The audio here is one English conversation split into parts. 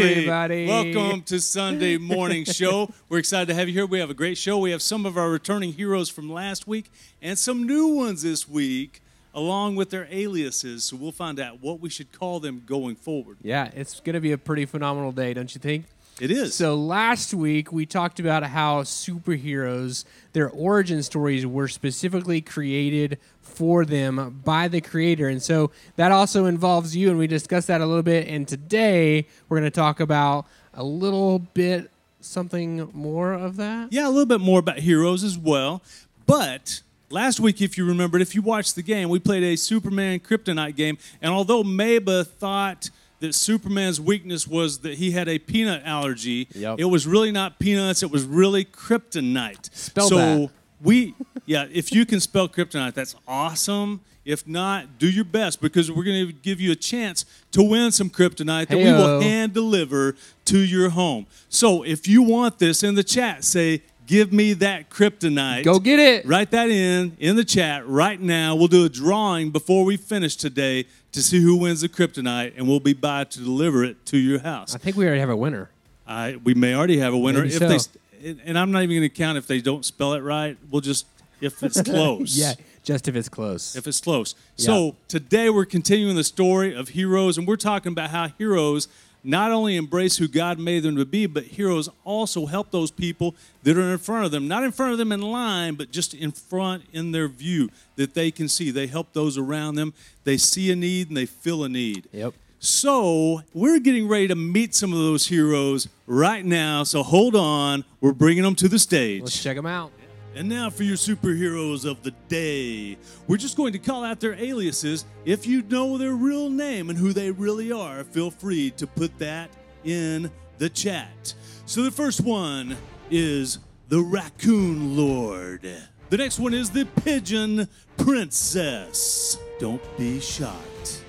everybody. Welcome to Sunday Morning Show. We're excited to have you here. We have a great show. We have some of our returning heroes from last week and some new ones this week, along with their aliases. So we'll find out what we should call them going forward. Yeah, it's going to be a pretty phenomenal day, don't you think? It is. So last week we talked about how superheroes, their origin stories were specifically created for them by the creator. And so that also involves you and we discussed that a little bit and today we're going to talk about a little bit something more of that. Yeah, a little bit more about heroes as well. But last week, if you remembered, if you watched the game, we played a Superman Kryptonite game. And although Maba thought that Superman's weakness was that he had a peanut allergy, Yep. it was really not peanuts, it was really kryptonite. Spell so that. we, yeah, if you can spell kryptonite, that's awesome. If not, do your best because we're going to give you a chance to win some kryptonite that we will Heyo. hand deliver to your home. So if you want this in the chat, say, Give me that kryptonite. Go get it. Write that in in the chat right now. We'll do a drawing before we finish today to see who wins the kryptonite, and we'll be by to deliver it to your house. I think we already have a winner. I, we may already have a winner Maybe if so. they, st- and I'm not even going to count if they don't spell it right. We'll just if it's close. Yeah, just if it's close. if it's close. So today we're continuing the story of heroes, and we're talking about how heroes not only embrace who God made them to be, but heroes also help those people that are in front of them, not in front of them in line, but just in front in their view that they can see. They help those around them. They see a need and they feel a need. Yep. So, we're getting ready to meet some of those heroes right now. So, hold on. We're bringing them to the stage. Let's check them out. And now for your superheroes of the day. We're just going to call out their aliases. If you know their real name and who they really are, feel free to put that in the chat. So the first one is the Raccoon Lord. The next one is the Pigeon Princess. Don't be shocked.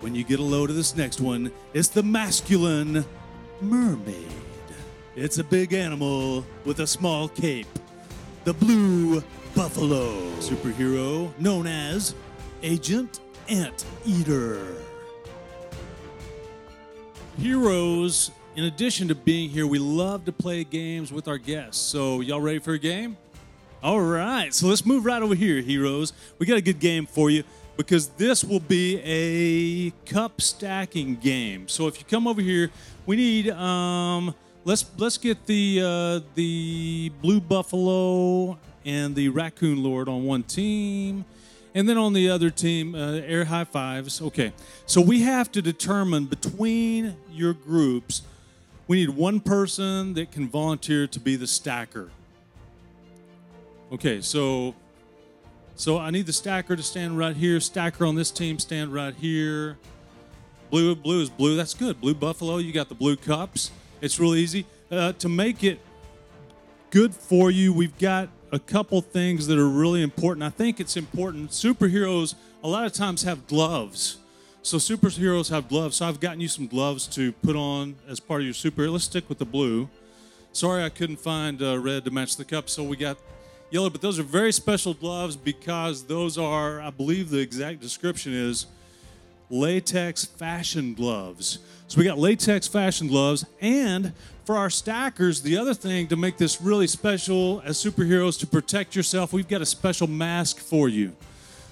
When you get a load of this next one, it's the masculine mermaid. It's a big animal with a small cape. The Blue Buffalo. Superhero known as Agent Ant Eater. Heroes, in addition to being here, we love to play games with our guests. So, y'all ready for a game? All right, so let's move right over here, heroes. We got a good game for you because this will be a cup stacking game. So if you come over here, we need um, let's let's get the uh, the blue buffalo and the raccoon lord on one team, and then on the other team, uh, air high fives. Okay, so we have to determine between your groups. We need one person that can volunteer to be the stacker. Okay, so so I need the stacker to stand right here. Stacker on this team stand right here. Blue blue is blue. That's good. Blue buffalo. You got the blue cups. It's real easy uh, to make it good for you. We've got a couple things that are really important. I think it's important. Superheroes a lot of times have gloves. So superheroes have gloves. So I've gotten you some gloves to put on as part of your superhero. Let's stick with the blue. Sorry, I couldn't find uh, red to match the cup, so we got yellow. But those are very special gloves because those are, I believe, the exact description is latex fashion gloves. So we got latex fashion gloves, and for our stackers, the other thing to make this really special as superheroes to protect yourself, we've got a special mask for you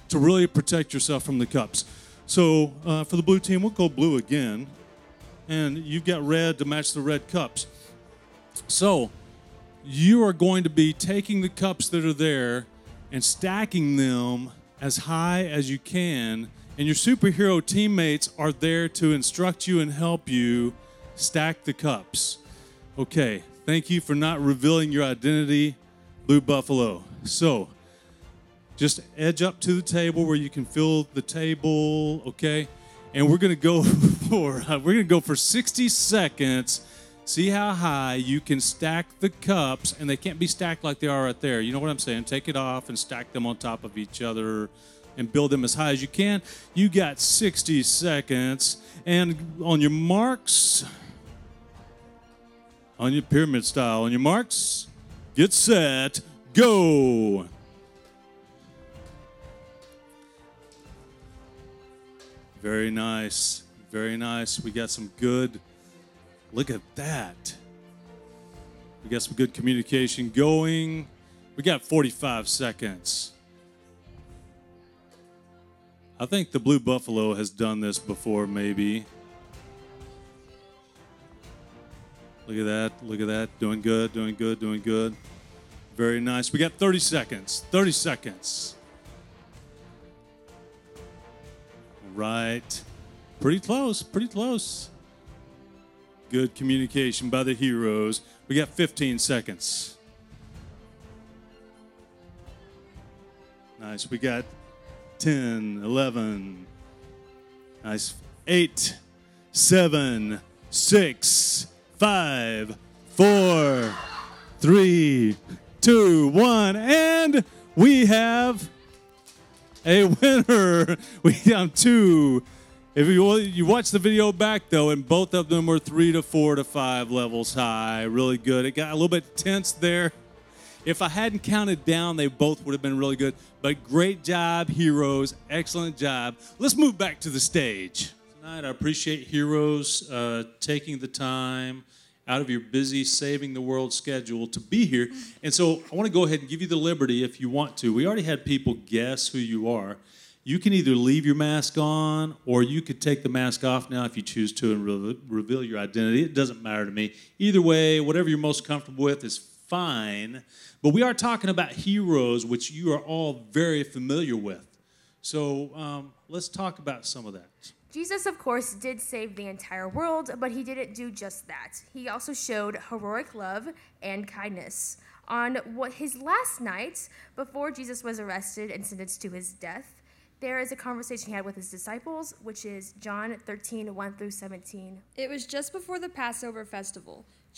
to really protect yourself from the cups. So uh, for the blue team, we'll go blue again, and you've got red to match the red cups. So, you are going to be taking the cups that are there and stacking them as high as you can. And your superhero teammates are there to instruct you and help you stack the cups. Okay, thank you for not revealing your identity, Blue Buffalo. So, just edge up to the table where you can feel the table, okay? And we're gonna go for uh, we're gonna go for 60 seconds. See how high you can stack the cups, and they can't be stacked like they are right there. You know what I'm saying? Take it off and stack them on top of each other and build them as high as you can. You got 60 seconds. And on your marks, on your pyramid style, on your marks, get set, go. Very nice. Very nice. We got some good Look at that. We got some good communication going. We got 45 seconds. I think the Blue Buffalo has done this before, maybe. Look at that. Look at that. Doing good, doing good, doing good. Very nice. We got 30 seconds. 30 seconds. Right. Pretty close. Pretty close. Good communication by the heroes. We got 15 seconds. Nice. We got 10, 11. Nice. 8, 7, 6, 5, 4, 3, 2, 1. And we have a winner. We have two. If you you watch the video back though, and both of them were three to four to five levels high, really good. It got a little bit tense there. If I hadn't counted down, they both would have been really good. But great job, heroes! Excellent job. Let's move back to the stage tonight. I appreciate heroes uh, taking the time out of your busy saving the world schedule to be here. And so I want to go ahead and give you the liberty if you want to. We already had people guess who you are you can either leave your mask on or you could take the mask off now if you choose to and re- reveal your identity. It doesn't matter to me. Either way, whatever you're most comfortable with is fine. But we are talking about heroes, which you are all very familiar with. So um, let's talk about some of that. Jesus, of course, did save the entire world, but he didn't do just that. He also showed heroic love and kindness. On what his last night before Jesus was arrested and sentenced to his death, there is a conversation he had with his disciples, which is John 13, 1 through 17. It was just before the Passover festival.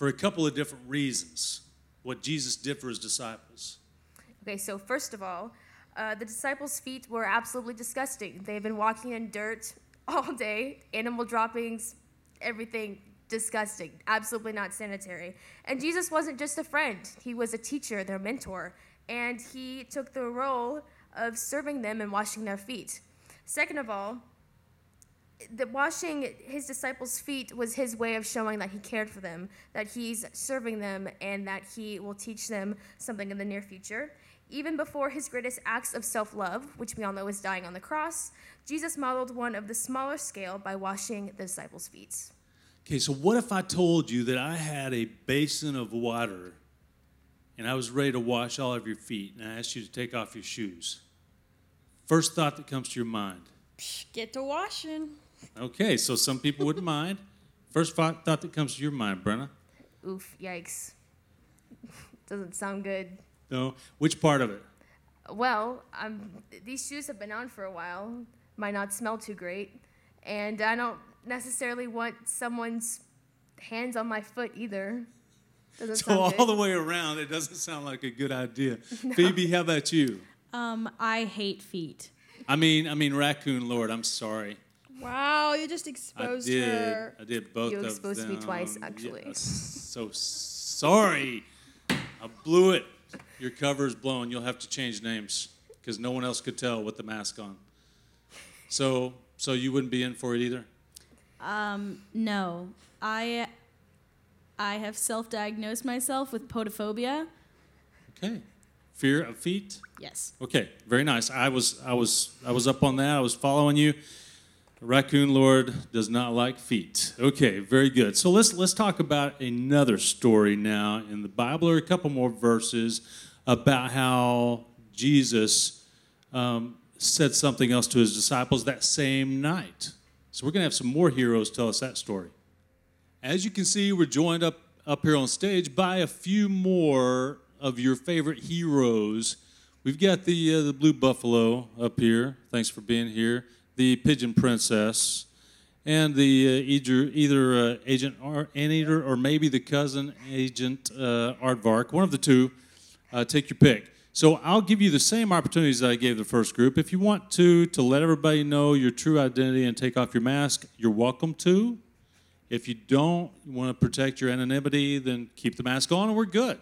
for a couple of different reasons what Jesus did for his disciples. Okay, so first of all, uh, the disciples' feet were absolutely disgusting. They've been walking in dirt all day, animal droppings, everything disgusting, absolutely not sanitary. And Jesus wasn't just a friend, he was a teacher, their mentor, and he took the role of serving them and washing their feet. Second of all, the washing his disciples' feet was his way of showing that he cared for them, that he's serving them, and that he will teach them something in the near future. Even before his greatest acts of self love, which we all know is dying on the cross, Jesus modeled one of the smaller scale by washing the disciples' feet. Okay, so what if I told you that I had a basin of water and I was ready to wash all of your feet and I asked you to take off your shoes? First thought that comes to your mind. Get to washing. Okay, so some people wouldn't mind. First thought, thought that comes to your mind, Brenna? Oof, yikes. Doesn't sound good. No. Which part of it? Well, um, these shoes have been on for a while. Might not smell too great. and I don't necessarily want someone's hands on my foot either. Doesn't So sound all good. the way around, it doesn't sound like a good idea. Phoebe, how about you? Um, I hate feet. I mean, I mean, raccoon lord. I'm sorry. Wow, you just I exposed did. her. I did both of You exposed me twice, actually. Yes. So sorry. I blew it. Your cover is blown. You'll have to change names because no one else could tell with the mask on. So, so you wouldn't be in for it either. Um, no, I I have self-diagnosed myself with podophobia. Okay. Fear of feet. Yes. Okay, very nice. I was I was I was up on that. I was following you. Raccoon Lord does not like feet. Okay, very good. So let's let's talk about another story now in the Bible, or a couple more verses about how Jesus um, said something else to his disciples that same night. So we're going to have some more heroes tell us that story. As you can see, we're joined up up here on stage by a few more of your favorite heroes. We've got the uh, the blue buffalo up here. Thanks for being here. The pigeon princess, and the uh, either either uh, Agent Ar- Anteater or maybe the cousin Agent uh, Aardvark. One of the two. Uh, take your pick. So I'll give you the same opportunities that I gave the first group. If you want to to let everybody know your true identity and take off your mask, you're welcome to. If you don't you want to protect your anonymity, then keep the mask on and we're good.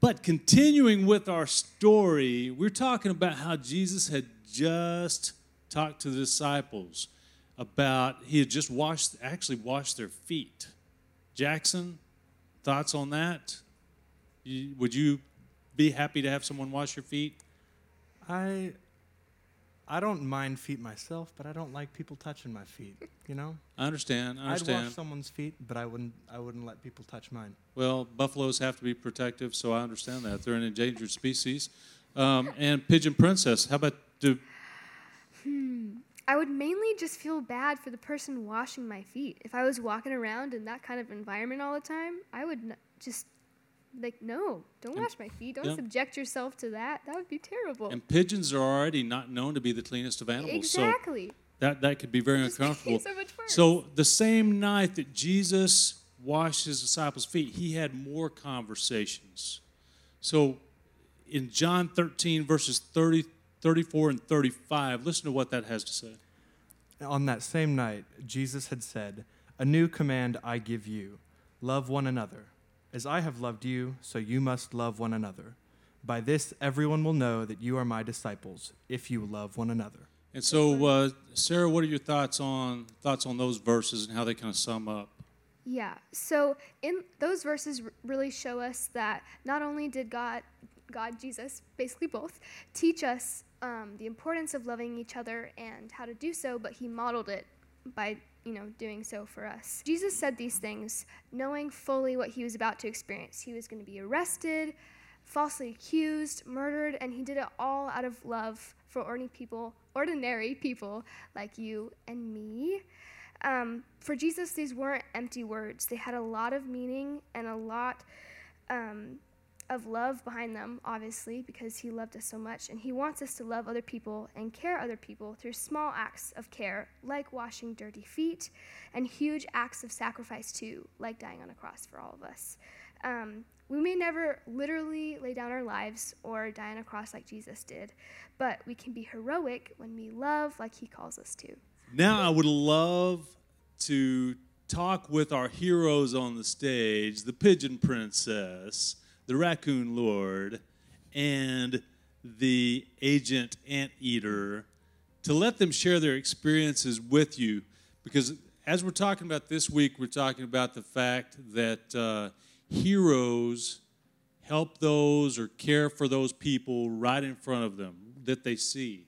But continuing with our story, we're talking about how Jesus had just talked to the disciples about he had just washed actually washed their feet. Jackson, thoughts on that? You, would you be happy to have someone wash your feet? I I don't mind feet myself, but I don't like people touching my feet. You know, I understand. I understand. I'd wash someone's feet, but I wouldn't. I wouldn't let people touch mine. Well, buffaloes have to be protective, so I understand that. They're an endangered species. Um, and pigeon princess, how about do I would mainly just feel bad for the person washing my feet. If I was walking around in that kind of environment all the time, I would n- just like no, don't And- wash my feet. Don't yeah. subject yourself to that. That would be terrible. and pigeons are already not known to be the cleanest of animals, exactly. so that that could be very uncomfortable. so. So the same night that Jesus washed his disciples' feet, he had more conversations. So in John 13 verses 30 34 and 35, listen to what that has to say. On that same night, Jesus had said, "A new command I give you: love one another. As I have loved you, so you must love one another. By this, everyone will know that you are my disciples if you love one another." And so, uh, Sarah, what are your thoughts on thoughts on those verses and how they kind of sum up? Yeah. So in those verses really show us that not only did God, God, Jesus, basically both, teach us um, the importance of loving each other and how to do so, but He modeled it by you know doing so for us. Jesus said these things knowing fully what He was about to experience. He was going to be arrested, falsely accused, murdered, and He did it all out of love for ordinary people, ordinary people like you and me. Um, for Jesus, these weren't empty words. They had a lot of meaning and a lot um, of love behind them, obviously, because he loved us so much. And he wants us to love other people and care other people through small acts of care, like washing dirty feet, and huge acts of sacrifice, too, like dying on a cross for all of us. Um, we may never literally lay down our lives or die on a cross like Jesus did, but we can be heroic when we love like he calls us to. Now, I would love to talk with our heroes on the stage the Pigeon Princess, the Raccoon Lord, and the Agent Anteater to let them share their experiences with you. Because as we're talking about this week, we're talking about the fact that uh, heroes help those or care for those people right in front of them that they see.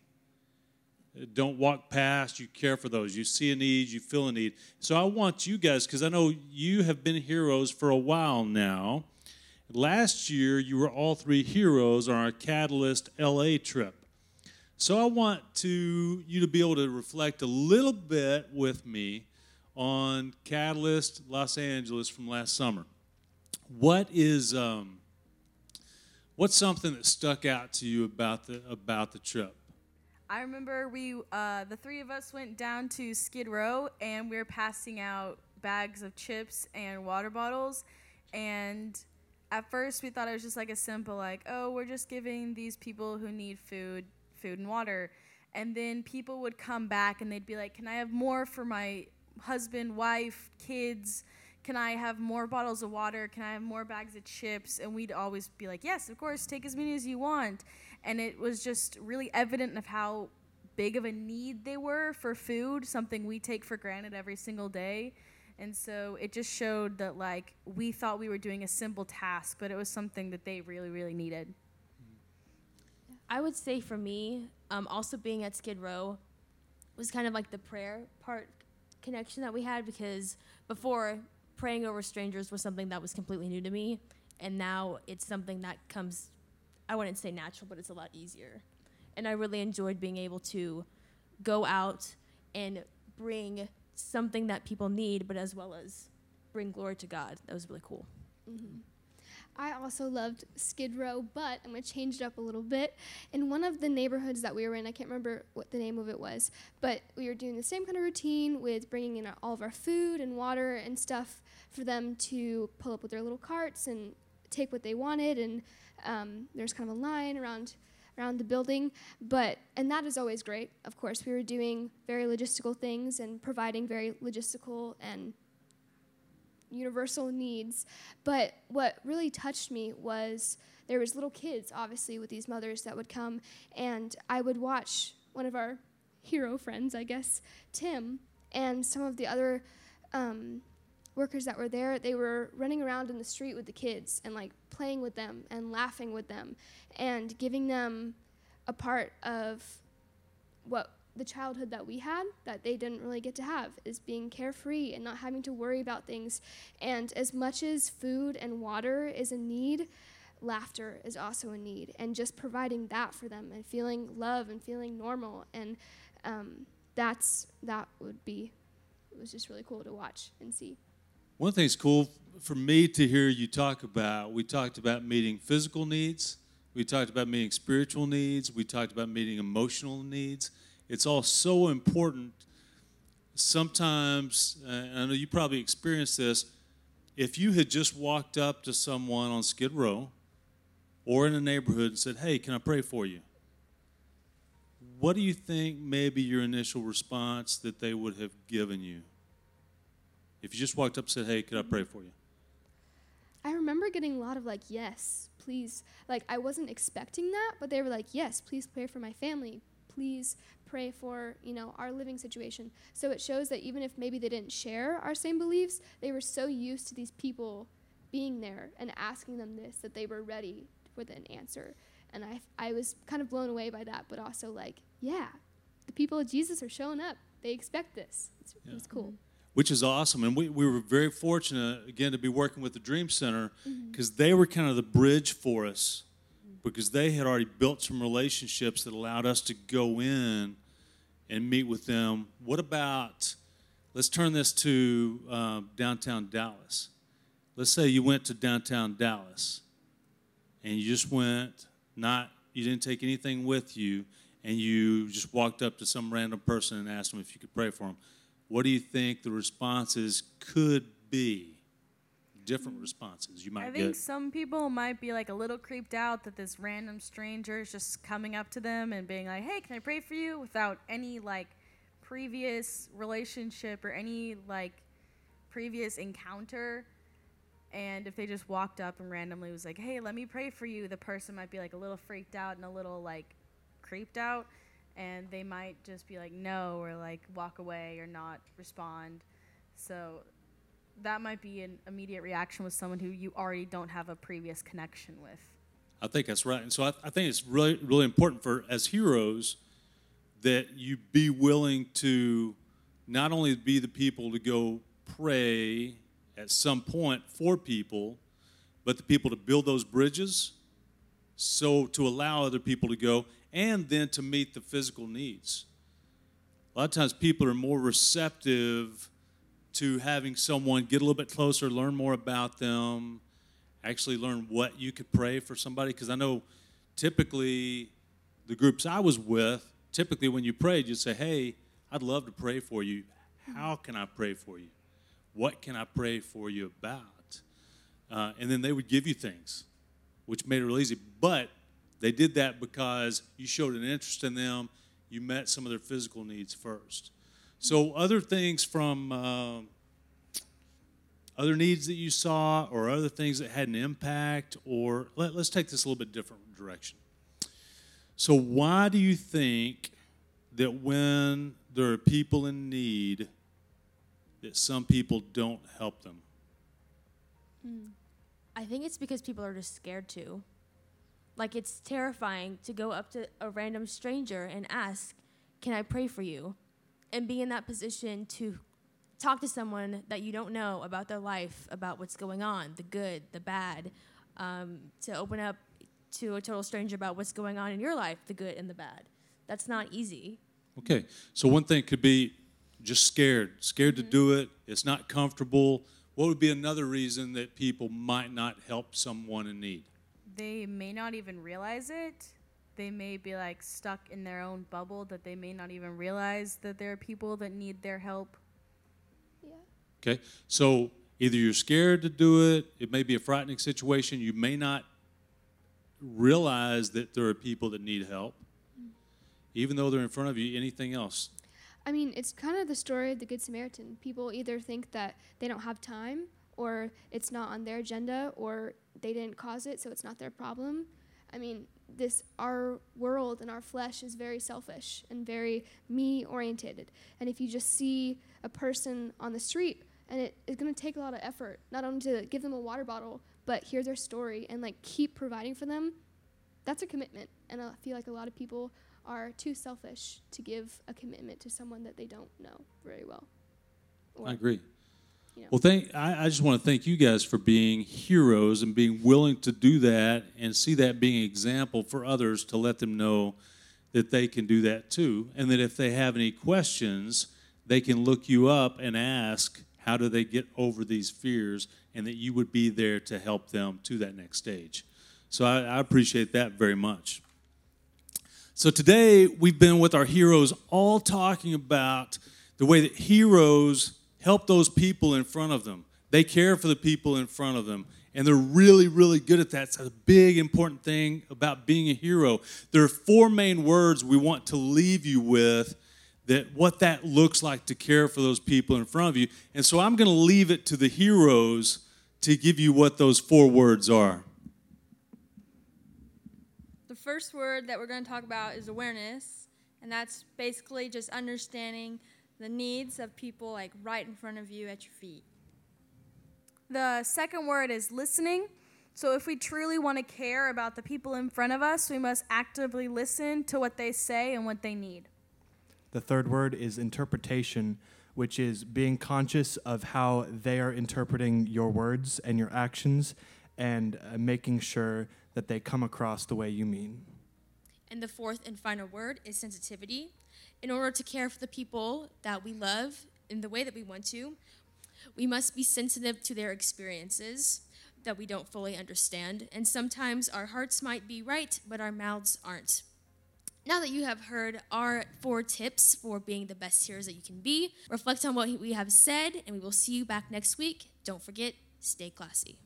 Don't walk past you care for those. You see a need you feel a need. So i want you guys because i know you have been heroes for a while now last year you were all three heroes on our catalyst la trip so i want to you to be able to reflect a little bit with me on catalyst los angeles from last summer what is um, what's something that stuck out to you about the about the trip I remember we, uh, the three of us went down to Skid Row and we were passing out bags of chips and water bottles. And at first we thought it was just like a simple, like, oh, we're just giving these people who need food, food and water. And then people would come back and they'd be like, can I have more for my husband, wife, kids? Can I have more bottles of water? Can I have more bags of chips? And we'd always be like, yes, of course, take as many as you want and it was just really evident of how big of a need they were for food, something we take for granted every single day. And so it just showed that like we thought we were doing a simple task, but it was something that they really, really needed. I would say for me, um, also being at Skid Row was kind of like the prayer part connection that we had because before praying over strangers was something that was completely new to me, and now it's something that comes I wouldn't say natural, but it's a lot easier. And I really enjoyed being able to go out and bring something that people need, but as well as bring glory to God. That was really cool. Mm-hmm. I also loved Skid Row, but I'm going to change it up a little bit. In one of the neighborhoods that we were in, I can't remember what the name of it was, but we were doing the same kind of routine with bringing in all of our food and water and stuff for them to pull up with their little carts and take what they wanted and um, there's kind of a line around around the building, but and that is always great. Of course, we were doing very logistical things and providing very logistical and universal needs. But what really touched me was there was little kids, obviously, with these mothers that would come, and I would watch one of our hero friends, I guess, Tim, and some of the other um, workers that were there, they were running around in the street with the kids and like playing with them and laughing with them and giving them a part of what the childhood that we had that they didn't really get to have is being carefree and not having to worry about things. And as much as food and water is a need, laughter is also a need. And just providing that for them and feeling love and feeling normal and um, that's that would be it was just really cool to watch and see. One thing that's cool for me to hear you talk about, we talked about meeting physical needs, we talked about meeting spiritual needs, we talked about meeting emotional needs. It's all so important. Sometimes, I know you probably experienced this, if you had just walked up to someone on Skid Row or in a neighborhood and said, Hey, can I pray for you? What do you think maybe your initial response that they would have given you? If you just walked up and said, Hey, could I pray for you? I remember getting a lot of like, Yes, please. Like, I wasn't expecting that, but they were like, Yes, please pray for my family. Please pray for, you know, our living situation. So it shows that even if maybe they didn't share our same beliefs, they were so used to these people being there and asking them this that they were ready with an answer. And I, I was kind of blown away by that, but also like, yeah, the people of Jesus are showing up. They expect this. It's, yeah. it's cool mm-hmm. Which is awesome. And we, we were very fortunate, again, to be working with the Dream Center because mm-hmm. they were kind of the bridge for us because they had already built some relationships that allowed us to go in and meet with them. What about, let's turn this to uh, downtown Dallas. Let's say you went to downtown Dallas and you just went, not, you didn't take anything with you, and you just walked up to some random person and asked them if you could pray for them what do you think the responses could be? Different mm. responses you might I think get. some people might be like a little creeped out that this random stranger is just coming up to them and being like, "Hey, can I pray for you?" without any like previous relationship or any like previous encounter. And if they just walked up and randomly was like, "Hey, let me pray for you," the person might be like a little freaked out and a little like creeped out and they might just be like no or like walk away or not respond. So that might be an immediate reaction with someone who you already don't have a previous connection with. I think that's right. And so I, I think it's really, really important for as heroes that you be willing to not only be the people to go pray at some point for people, but the people to build those bridges so to allow other people to go and then to meet the physical needs. A lot of times people are more receptive to having someone get a little bit closer, learn more about them, actually learn what you could pray for somebody. Because I know typically the groups I was with, typically when you prayed, you'd say, Hey, I'd love to pray for you. How can I pray for you? What can I pray for you about? Uh, and then they would give you things, which made it real easy. But they did that because you showed an interest in them. You met some of their physical needs first. So, other things from uh, other needs that you saw, or other things that had an impact, or let, let's take this a little bit different direction. So, why do you think that when there are people in need, that some people don't help them? I think it's because people are just scared to. Like it's terrifying to go up to a random stranger and ask, "Can I pray for you?" and be in that position to talk to someone that you don't know about their life, about what's going on, the good, the bad, um, to open up to a total stranger about what's going on in your life, the good and the bad. That's not easy. Okay, so one thing could be just scared, scared to do it. It's not comfortable. What would be another reason that people might not help someone in need? They may not even realize it. They may be like stuck in their own bubble that they may not even realize that there are people that need their help. Yeah. Okay, so either you're scared to do it, it may be a frightening situation, you may not realize that there are people that need help, mm-hmm. even though they're in front of you. Anything else? I mean, it's kind of the story of the Good Samaritan. People either think that they don't have time, or it's not on their agenda, or they didn't cause it, so it's not their problem. I mean, this our world and our flesh is very selfish and very me oriented. And if you just see a person on the street, and it, it's going to take a lot of effort, not only to give them a water bottle, but hear their story and like keep providing for them. That's a commitment, and I feel like a lot of people are too selfish to give a commitment to someone that they don't know very well. I agree. You know. Well, thank. I, I just want to thank you guys for being heroes and being willing to do that and see that being an example for others to let them know that they can do that too, and that if they have any questions, they can look you up and ask how do they get over these fears, and that you would be there to help them to that next stage. So I, I appreciate that very much. So today we've been with our heroes all talking about the way that heroes help those people in front of them. They care for the people in front of them. And they're really, really good at that. It's a big, important thing about being a hero. There are four main words we want to leave you with that what that looks like to care for those people in front of you. And so I'm going to leave it to the heroes to give you what those four words are. The first word that we're going to talk about is awareness, and that's basically just understanding the needs of people like right in front of you at your feet. The second word is listening. So, if we truly want to care about the people in front of us, we must actively listen to what they say and what they need. The third word is interpretation, which is being conscious of how they are interpreting your words and your actions and uh, making sure that they come across the way you mean. And the fourth and final word is sensitivity. In order to care for the people that we love in the way that we want to, we must be sensitive to their experiences that we don't fully understand. And sometimes our hearts might be right, but our mouths aren't. Now that you have heard our four tips for being the best heroes that you can be, reflect on what we have said, and we will see you back next week. Don't forget, stay classy.